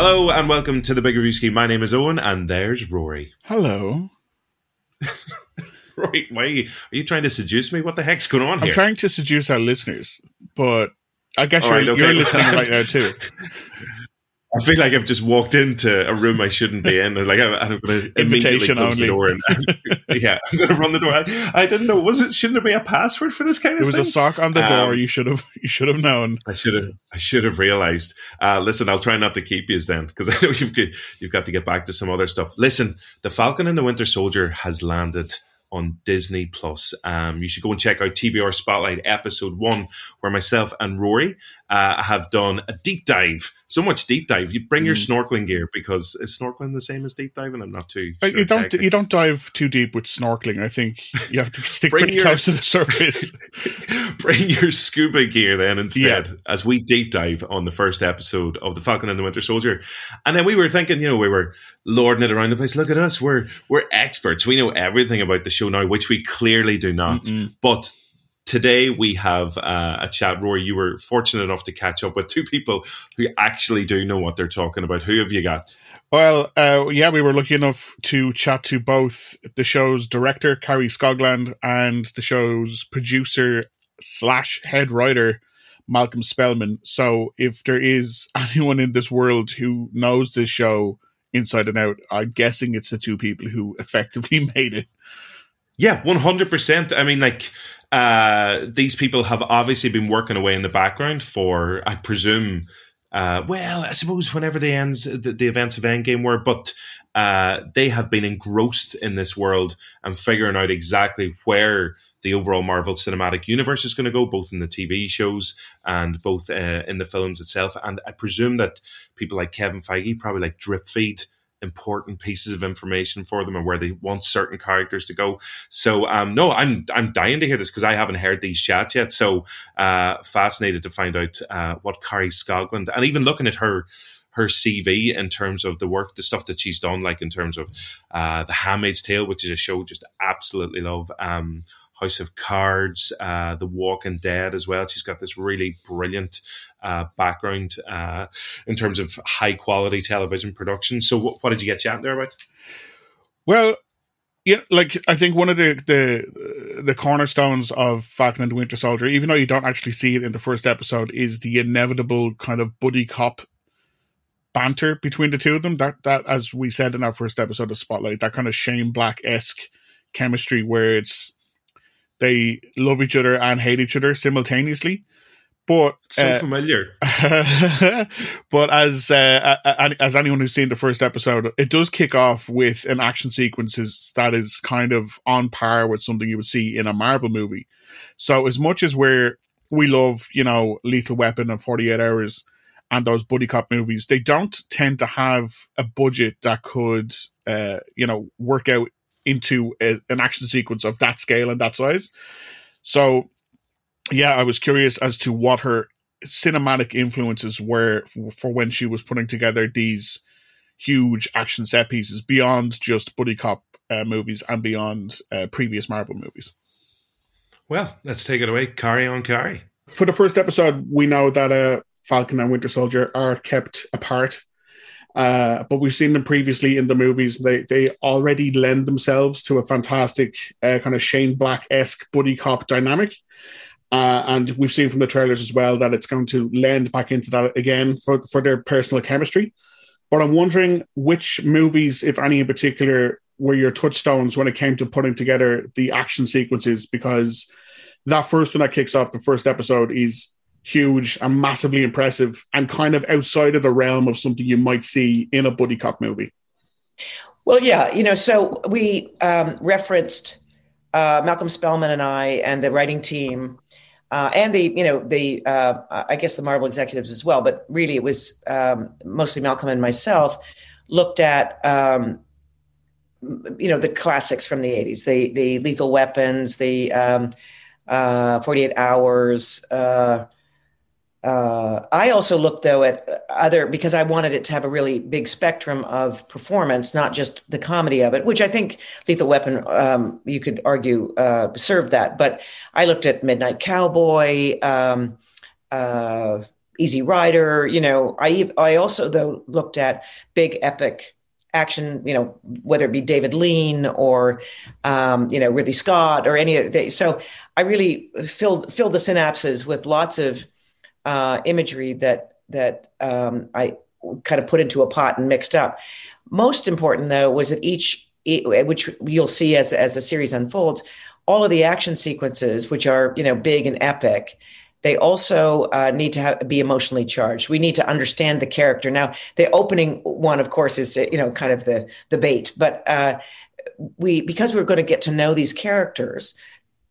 Hello and welcome to the Big Reviewski. My name is Owen and there's Rory. Hello. Rory, why are you, are you trying to seduce me? What the heck's going on I'm trying to seduce our listeners, but I guess you're, right, okay. you're listening right now too. I feel like I've just walked into a room I shouldn't be in. Like I, I'm going to immediately Invitation close the door only. and yeah, I'm going to run the door. I, I didn't know. Was it? Shouldn't there be a password for this kind of thing? There was thing? a sock on the door. Um, You should have you should have known. I should have. I should have realized. Uh, listen, I'll try not to keep you then, because I know you've got, you've got to get back to some other stuff. Listen, the Falcon and the Winter Soldier has landed on Disney Plus. Um, you should go and check out TBR Spotlight episode one, where myself and Rory uh, have done a deep dive. So much deep dive. You bring your snorkeling gear because is snorkeling the same as deep diving? I'm not too. Uh, Sure you don't technically. you don't dive too deep with snorkeling. I think you have to stick pretty your- close to the surface. bring your scuba gear then instead as we deep dive on the first episode of the Falcon and the Winter Soldier. And then we were thinking, you know, we were lording it around the place. Look at us, we're we're experts. We know everything about the show now, which we clearly do not. Mm-mm. But today we have uh, a chat. Rory, you were fortunate enough to catch up with two people who actually do know what they're talking about. Who have you got? Well, uh, yeah, we were lucky enough to chat to both the show's director, Kari Skogland, and the show's producer slash head writer, Malcolm Spellman. So if there is anyone in this world who knows this show inside and out, I'm guessing it's the two people who effectively made it. Yeah, one hundred percent. I mean, like uh, these people have obviously been working away in the background for, I presume, uh, well, I suppose whenever the ends, the, the events of Endgame were, but uh, they have been engrossed in this world and figuring out exactly where the overall Marvel Cinematic Universe is going to go, both in the TV shows and both uh, in the films itself. And I presume that people like Kevin Feige probably like drip feed important pieces of information for them and where they want certain characters to go. So um, no, I'm I'm dying to hear this because I haven't heard these chats yet. So uh, fascinated to find out uh, what Kari Skogland and even looking at her her CV in terms of the work, the stuff that she's done, like in terms of uh, The Handmaid's Tale, which is a show just absolutely love. Um, House of Cards, uh, The Walking Dead as well. She's got this really brilliant uh, background uh, in terms of high quality television production. So, what, what did you get chatting there about? Well, yeah, like I think one of the the the cornerstones of Falcon and the Winter Soldier, even though you don't actually see it in the first episode, is the inevitable kind of buddy cop banter between the two of them. That that, as we said in our first episode of Spotlight, that kind of Shane Black esque chemistry where it's they love each other and hate each other simultaneously. But So uh, familiar. but as uh, as anyone who's seen the first episode, it does kick off with an action sequences that is kind of on par with something you would see in a Marvel movie. So as much as we're we love, you know, Lethal Weapon and Forty Eight Hours and those buddy cop movies, they don't tend to have a budget that could, uh, you know, work out into a, an action sequence of that scale and that size. So yeah, I was curious as to what her cinematic influences were for when she was putting together these huge action set pieces beyond just buddy cop uh, movies and beyond uh, previous Marvel movies. Well, let's take it away. Carry on, carry. For the first episode, we know that uh, Falcon and Winter Soldier are kept apart. Uh, but we've seen them previously in the movies. They they already lend themselves to a fantastic uh, kind of Shane Black esque buddy cop dynamic. Uh, and we've seen from the trailers as well that it's going to lend back into that again for, for their personal chemistry. But I'm wondering which movies, if any in particular, were your touchstones when it came to putting together the action sequences, because that first one that kicks off the first episode is huge and massively impressive and kind of outside of the realm of something you might see in a buddy cop movie. Well, yeah, you know, so we um, referenced uh, Malcolm Spellman and I and the writing team, uh, and the you know the uh, I guess the Marvel executives as well, but really it was um, mostly Malcolm and myself looked at um, you know the classics from the '80s, the the Lethal Weapons, the um, uh, 48 Hours. Uh, uh, I also looked though at other because I wanted it to have a really big spectrum of performance, not just the comedy of it, which I think Lethal Weapon, um, you could argue, uh, served that. But I looked at Midnight Cowboy, um, uh, Easy Rider. You know, I I also though looked at big epic action, you know, whether it be David Lean or, um, you know, Ridley Scott or any of the, so I really filled, filled the synapses with lots of uh, imagery that, that um, I kind of put into a pot and mixed up. Most important though, was that each, which you'll see as, as the series unfolds, all of the action sequences, which are, you know, big and epic, they also uh, need to have, be emotionally charged. We need to understand the character. Now, the opening one, of course, is you know kind of the the bait, but uh, we because we're going to get to know these characters.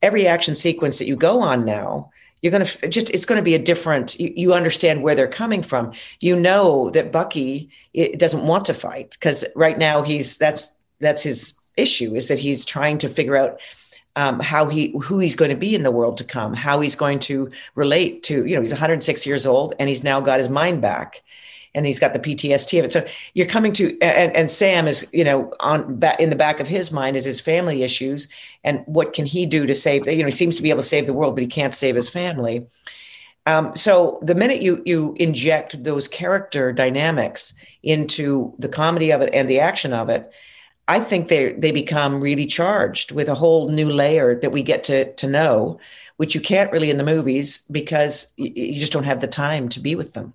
Every action sequence that you go on now, you're going to just it's going to be a different. You, you understand where they're coming from. You know that Bucky doesn't want to fight because right now he's that's that's his issue is that he's trying to figure out um, how he who he's going to be in the world to come, how he's going to relate to you know he's 106 years old and he's now got his mind back, and he's got the PTSD of it. So you're coming to and, and Sam is you know on in the back of his mind is his family issues and what can he do to save you know he seems to be able to save the world but he can't save his family. Um, so the minute you you inject those character dynamics into the comedy of it and the action of it, I think they they become really charged with a whole new layer that we get to to know, which you can't really in the movies because you just don't have the time to be with them.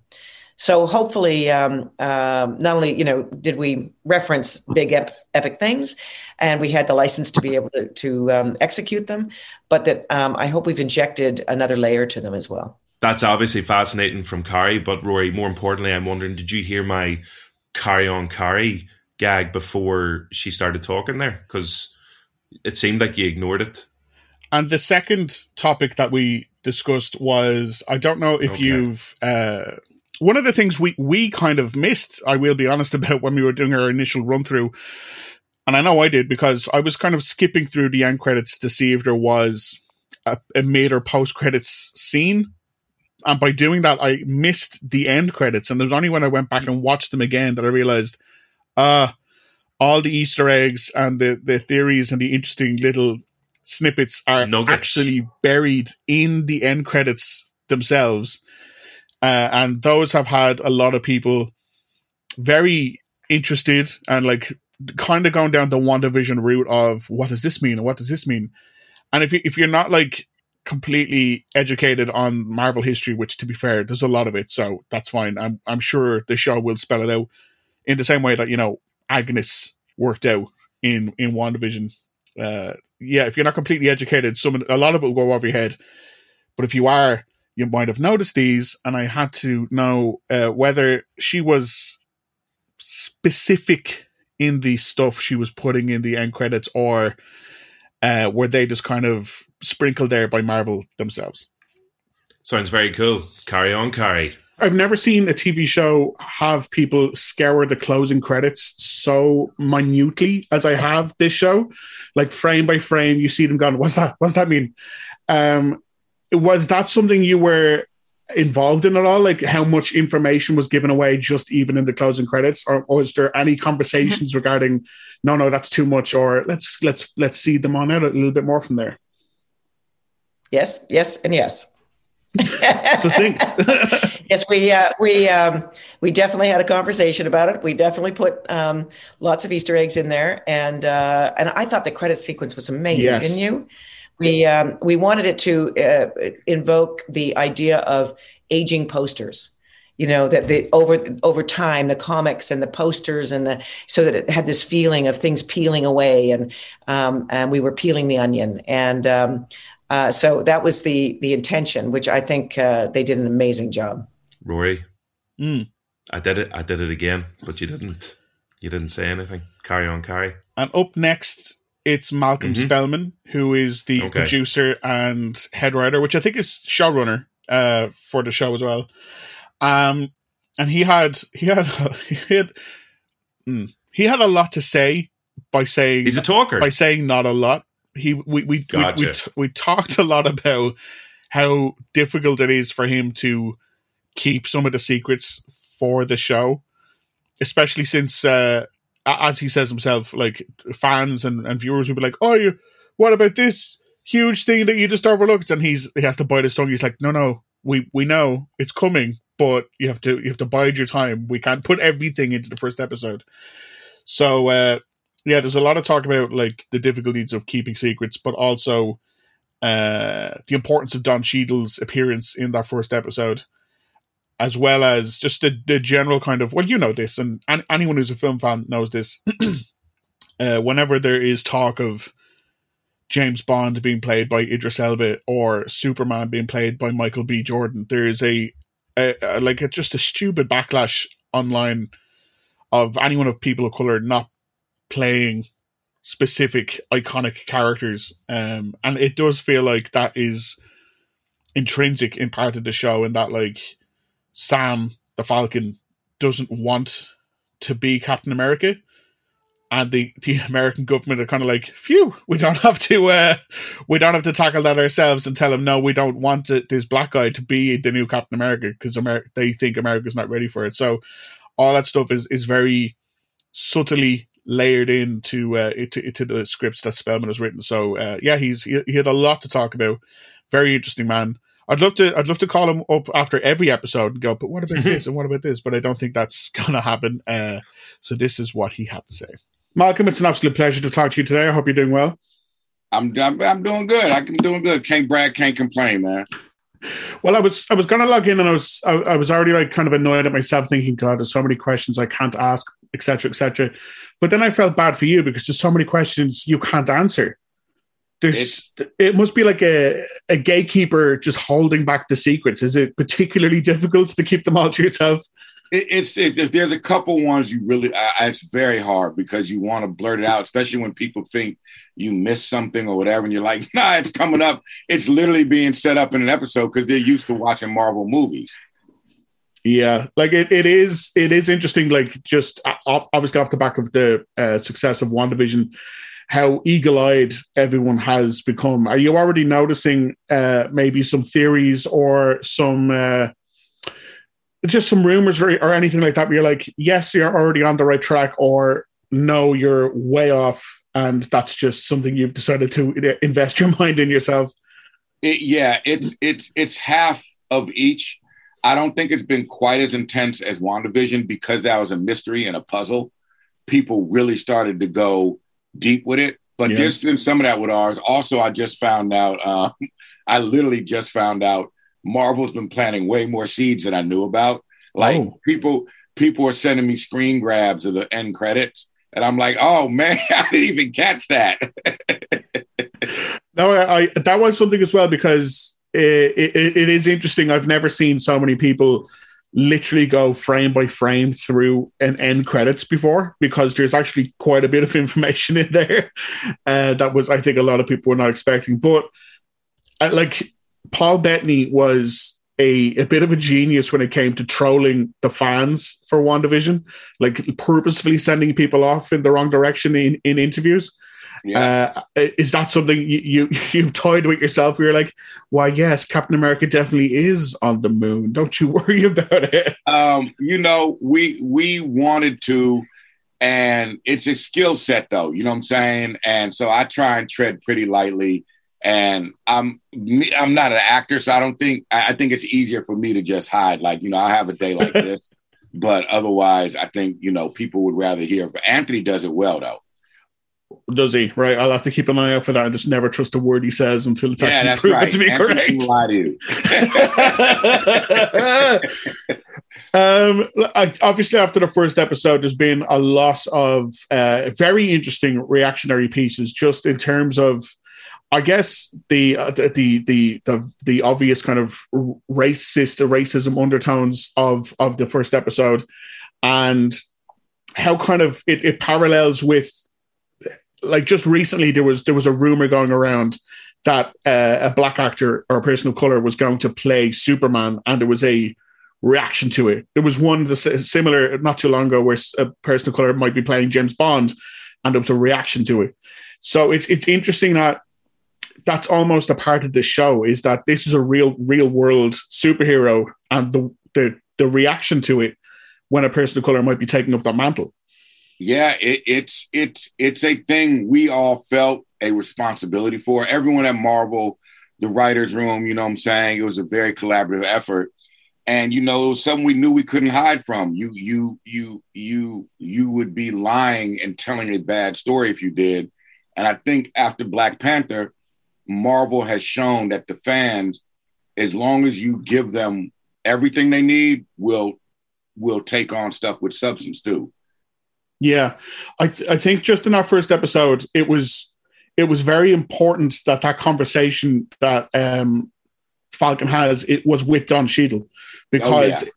So hopefully, um, um, not only you know did we reference big ep- epic things, and we had the license to be able to, to um, execute them, but that um, I hope we've injected another layer to them as well. That's obviously fascinating from Kari, but Rory, more importantly, I'm wondering, did you hear my carry on Carrie? gag before she started talking there because it seemed like you ignored it. And the second topic that we discussed was I don't know if okay. you've uh, one of the things we we kind of missed. I will be honest about when we were doing our initial run through, and I know I did because I was kind of skipping through the end credits to see if there was a, a mid or post credits scene. And by doing that, I missed the end credits. And it was only when I went back and watched them again that I realized uh, all the Easter eggs and the, the theories and the interesting little snippets are Nuggets. actually buried in the end credits themselves. Uh, and those have had a lot of people very interested and like kind of going down the WandaVision route of what does this mean and what does this mean? And if you, if you're not like completely educated on Marvel history, which to be fair, there's a lot of it, so that's fine. I'm I'm sure the show will spell it out in the same way that you know Agnes worked out in in WandaVision. Uh, yeah, if you're not completely educated, some a lot of it will go over your head. But if you are, you might have noticed these, and I had to know uh, whether she was specific in the stuff she was putting in the end credits, or uh, were they just kind of sprinkled there by Marvel themselves? Sounds very cool. Carry on, Carrie. I've never seen a TV show have people scour the closing credits so minutely as I have this show. Like frame by frame, you see them going, What's that? What's that mean? Um, was that something you were involved in at all? Like how much information was given away just even in the closing credits? Or, or was there any conversations mm-hmm. regarding no, no, that's too much, or let's let's let's see them on out a little bit more from there? Yes, yes, and yes. Succinct. yes, we uh, we um, we definitely had a conversation about it. We definitely put um, lots of Easter eggs in there, and uh, and I thought the credit sequence was amazing. Yes. Didn't you? We um, we wanted it to uh, invoke the idea of aging posters. You know that the over over time the comics and the posters and the so that it had this feeling of things peeling away and um, and we were peeling the onion and um, uh, so that was the the intention, which I think uh, they did an amazing job. Rory, mm. I did it. I did it again, but you didn't. You didn't say anything. Carry on, carry. And up next, it's Malcolm mm-hmm. Spellman, who is the okay. producer and head writer, which I think is showrunner uh, for the show as well. Um, and he had he had he had mm, he had a lot to say by saying he's a talker by saying not a lot he we we gotcha. we, we, t- we talked a lot about how difficult it is for him to keep some of the secrets for the show, especially since, uh, as he says himself, like fans and, and viewers would be like, "Oh, you, what about this huge thing that you just overlooked?" And he's he has to bite his tongue. He's like, "No, no, we we know it's coming, but you have to you have to bide your time. We can't put everything into the first episode. So uh, yeah, there's a lot of talk about like the difficulties of keeping secrets, but also uh, the importance of Don Cheadle's appearance in that first episode, as well as just the, the general kind of well, you know this, and, and anyone who's a film fan knows this. uh, whenever there is talk of James Bond being played by Idris Elba or Superman being played by Michael B. Jordan, there is a, a, a like a, just a stupid backlash online of anyone of people of color not playing specific iconic characters. Um, and it does feel like that is intrinsic in part of the show, and that like Sam the Falcon doesn't want to be Captain America. And the, the American government are kind of like, phew, we don't have to, uh, we don't have to tackle that ourselves and tell them, no, we don't want this black guy to be the new Captain America because Amer- they think America's not ready for it. So all that stuff is, is very subtly layered into uh, into the scripts that Spellman has written. So uh, yeah, he's he, he, had a lot to talk about. Very interesting man. I'd love to I'd love to call him up after every episode and go, but what about this and what about this? But I don't think that's gonna happen. Uh, so this is what he had to say. Malcolm, it's an absolute pleasure to talk to you today. I hope you're doing well. I'm I'm, I'm doing good. I'm doing good. Can't brag, can't complain, man. Well, I was I was gonna log in and I was I, I was already like kind of annoyed at myself, thinking, God, there's so many questions I can't ask, etc., etc. But then I felt bad for you because there's so many questions you can't answer. There's it's, it must be like a, a gatekeeper just holding back the secrets. Is it particularly difficult to keep them all to yourself? It, it's it, there's a couple ones you really uh, it's very hard because you want to blurt it out, especially when people think you missed something or whatever, and you're like, nah, it's coming up. It's literally being set up in an episode because they're used to watching Marvel movies. Yeah, like it, it is it is interesting. Like just obviously off the back of the uh, success of WandaVision, how eagle eyed everyone has become. Are you already noticing uh, maybe some theories or some uh, just some rumors or, or anything like that? Where you're like, yes, you're already on the right track, or no, you're way off, and that's just something you've decided to invest your mind in yourself. It, yeah, it's it's it's half of each I don't think it's been quite as intense as WandaVision because that was a mystery and a puzzle. People really started to go deep with it. But yeah. there's been some of that with ours. Also, I just found out, uh, I literally just found out Marvel's been planting way more seeds than I knew about. Like oh. people, people are sending me screen grabs of the end credits. And I'm like, oh man, I didn't even catch that. no, I, I that was something as well because it, it, it is interesting. I've never seen so many people literally go frame by frame through an end credits before because there's actually quite a bit of information in there uh, that was I think a lot of people were not expecting. But uh, like Paul Bettany was a, a bit of a genius when it came to trolling the fans for WandaVision, like purposefully sending people off in the wrong direction in, in interviews. Yeah. Uh, is that something you, you you've toyed with yourself? You're like, why? Yes, Captain America definitely is on the moon. Don't you worry about it. Um, you know, we we wanted to, and it's a skill set, though. You know what I'm saying? And so I try and tread pretty lightly. And I'm I'm not an actor, so I don't think I think it's easier for me to just hide. Like you know, I have a day like this, but otherwise, I think you know people would rather hear. Anthony does it well, though. Does he? Right. I'll have to keep an eye out for that and just never trust a word he says until it's yeah, actually proven right. to be correct. Lie to you. um, I, obviously, after the first episode, there's been a lot of uh, very interesting reactionary pieces, just in terms of, I guess the uh, the, the the the obvious kind of racist racism undertones of of the first episode, and how kind of it, it parallels with like just recently there was there was a rumor going around that uh, a black actor or a person of color was going to play Superman, and there was a reaction to it. There was one similar not too long ago where a person of color might be playing James Bond, and there was a reaction to it. So it's it's interesting that that's almost a part of the show is that this is a real real world superhero, and the the the reaction to it when a person of color might be taking up that mantle yeah, it, it's it's it's a thing we all felt a responsibility for. Everyone at Marvel, the writers' room, you know what I'm saying? It was a very collaborative effort. and you know something we knew we couldn't hide from. You you you you you would be lying and telling a bad story if you did. And I think after Black Panther, Marvel has shown that the fans, as long as you give them everything they need, will will take on stuff with substance too. Yeah, I th- I think just in our first episode, it was it was very important that that conversation that um, Falcon has it was with Don Cheadle because oh,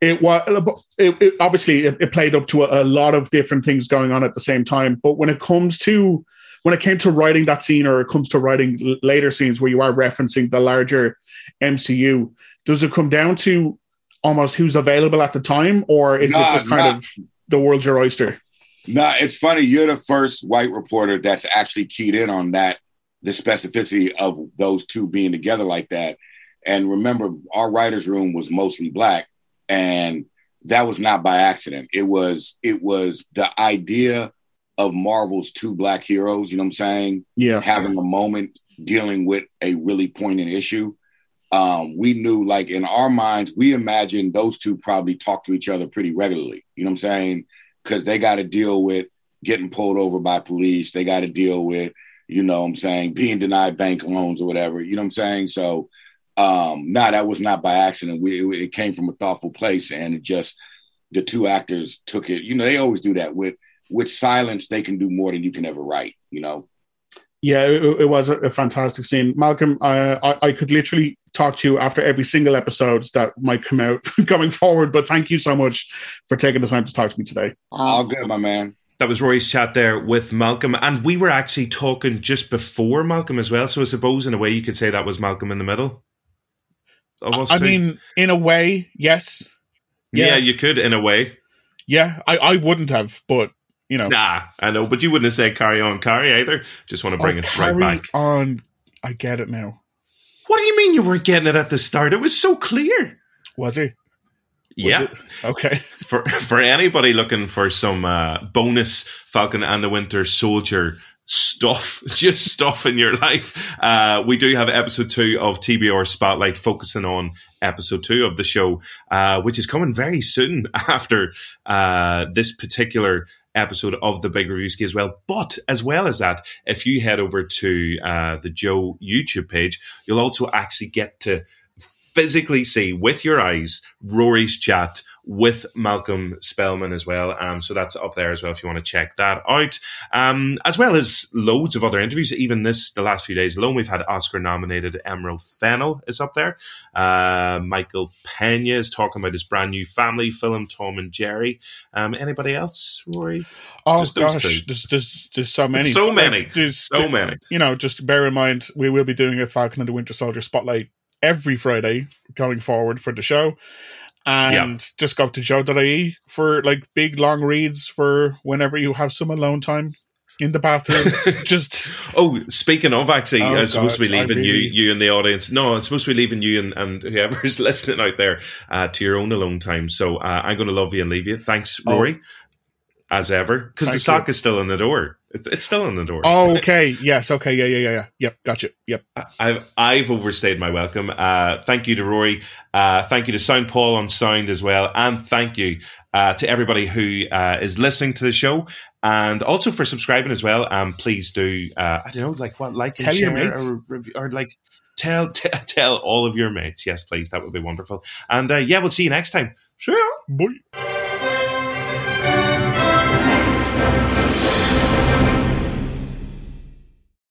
yeah. it was it, it obviously it, it, played up to a, a, lot of different things going on at the same time. But when it comes to when it came to writing that scene or it comes to writing later scenes where you are referencing the larger MCU, does it come down to almost who's available at the time, or is it just kind nah. of the world's your oyster? No, it's funny. You're the first white reporter that's actually keyed in on that, the specificity of those two being together like that. And remember, our writers' room was mostly black, and that was not by accident. It was it was the idea of Marvel's two black heroes. You know what I'm saying? Yeah, having a moment dealing with a really poignant issue. Um, we knew, like in our minds, we imagined those two probably talk to each other pretty regularly. You know what I'm saying? Because they got to deal with getting pulled over by police. They got to deal with, you know, what I'm saying, being denied bank loans or whatever. You know what I'm saying? So um, no, that was not by accident. We, it, came from a thoughtful place, and it just the two actors took it. You know, they always do that with with silence. They can do more than you can ever write. You know. Yeah, it, it was a, a, fantastic scene, Malcolm. I, I, I could literally talk to you after every single episode that might come out going forward. But thank you so much for taking the time to talk to me today. All good, my man. That was Rory's chat there with Malcolm, and we were actually talking just before Malcolm as well. So I suppose, in a way, you could say that was Malcolm in the middle. I mean, in a way, yes. Yeah. yeah. you could in a way. Yeah, I, I wouldn't have, but you know. Nah, I know, but you wouldn't have said carry on, carry either. Just want to bring oh, us right back. On, I get it now. What do you mean you weren't getting it at the start? It was so clear. Was he? yeah. It? Okay. for for anybody looking for some uh, bonus Falcon and the Winter Soldier stuff, just stuff in your life. Uh, we do have episode two of TBR Spotlight focusing on episode two of the show, uh, which is coming very soon after uh, this particular episode of the Big Reviewski as well. But as well as that, if you head over to uh, the Joe YouTube page, you'll also actually get to physically see with your eyes Rory's chat with Malcolm Spellman as well. Um, so that's up there as well if you want to check that out. Um, as well as loads of other interviews. Even this, the last few days alone, we've had Oscar nominated Emerald Fennell is up there. Uh, Michael Pena is talking about his brand new family film, Tom and Jerry. Um, anybody else, Rory? Oh just gosh, there's, there's, there's so many. So many. There's so many. You know, just bear in mind, we will be doing a Falcon and the Winter Soldier spotlight every Friday going forward for the show and just go to joe.ie for like big long reads for whenever you have some alone time in the bathroom. just oh, speaking of, actually, oh, I'm supposed God, to be leaving really... you, you and the audience. No, I'm supposed to be leaving you and, and whoever's listening out there uh, to your own alone time. So uh, I'm going to love you and leave you. Thanks, oh. Rory, oh. as ever, because the sock you. is still in the door. It's, it's still in the door. Oh, okay. yes. Okay. Yeah. Yeah. Yeah. Yeah. Yep. Gotcha. Yep. I've I've overstayed my welcome. Uh, thank you to Rory. Uh, thank you to Sound Paul on sound as well, and thank you uh, to everybody who uh, is listening to the show, and also for subscribing as well. Um, please do. Uh, I don't know, like what, like, tell your mates, or, or like tell t- tell all of your mates. Yes, please. That would be wonderful. And uh, yeah, we'll see you next time. Sure. Bye.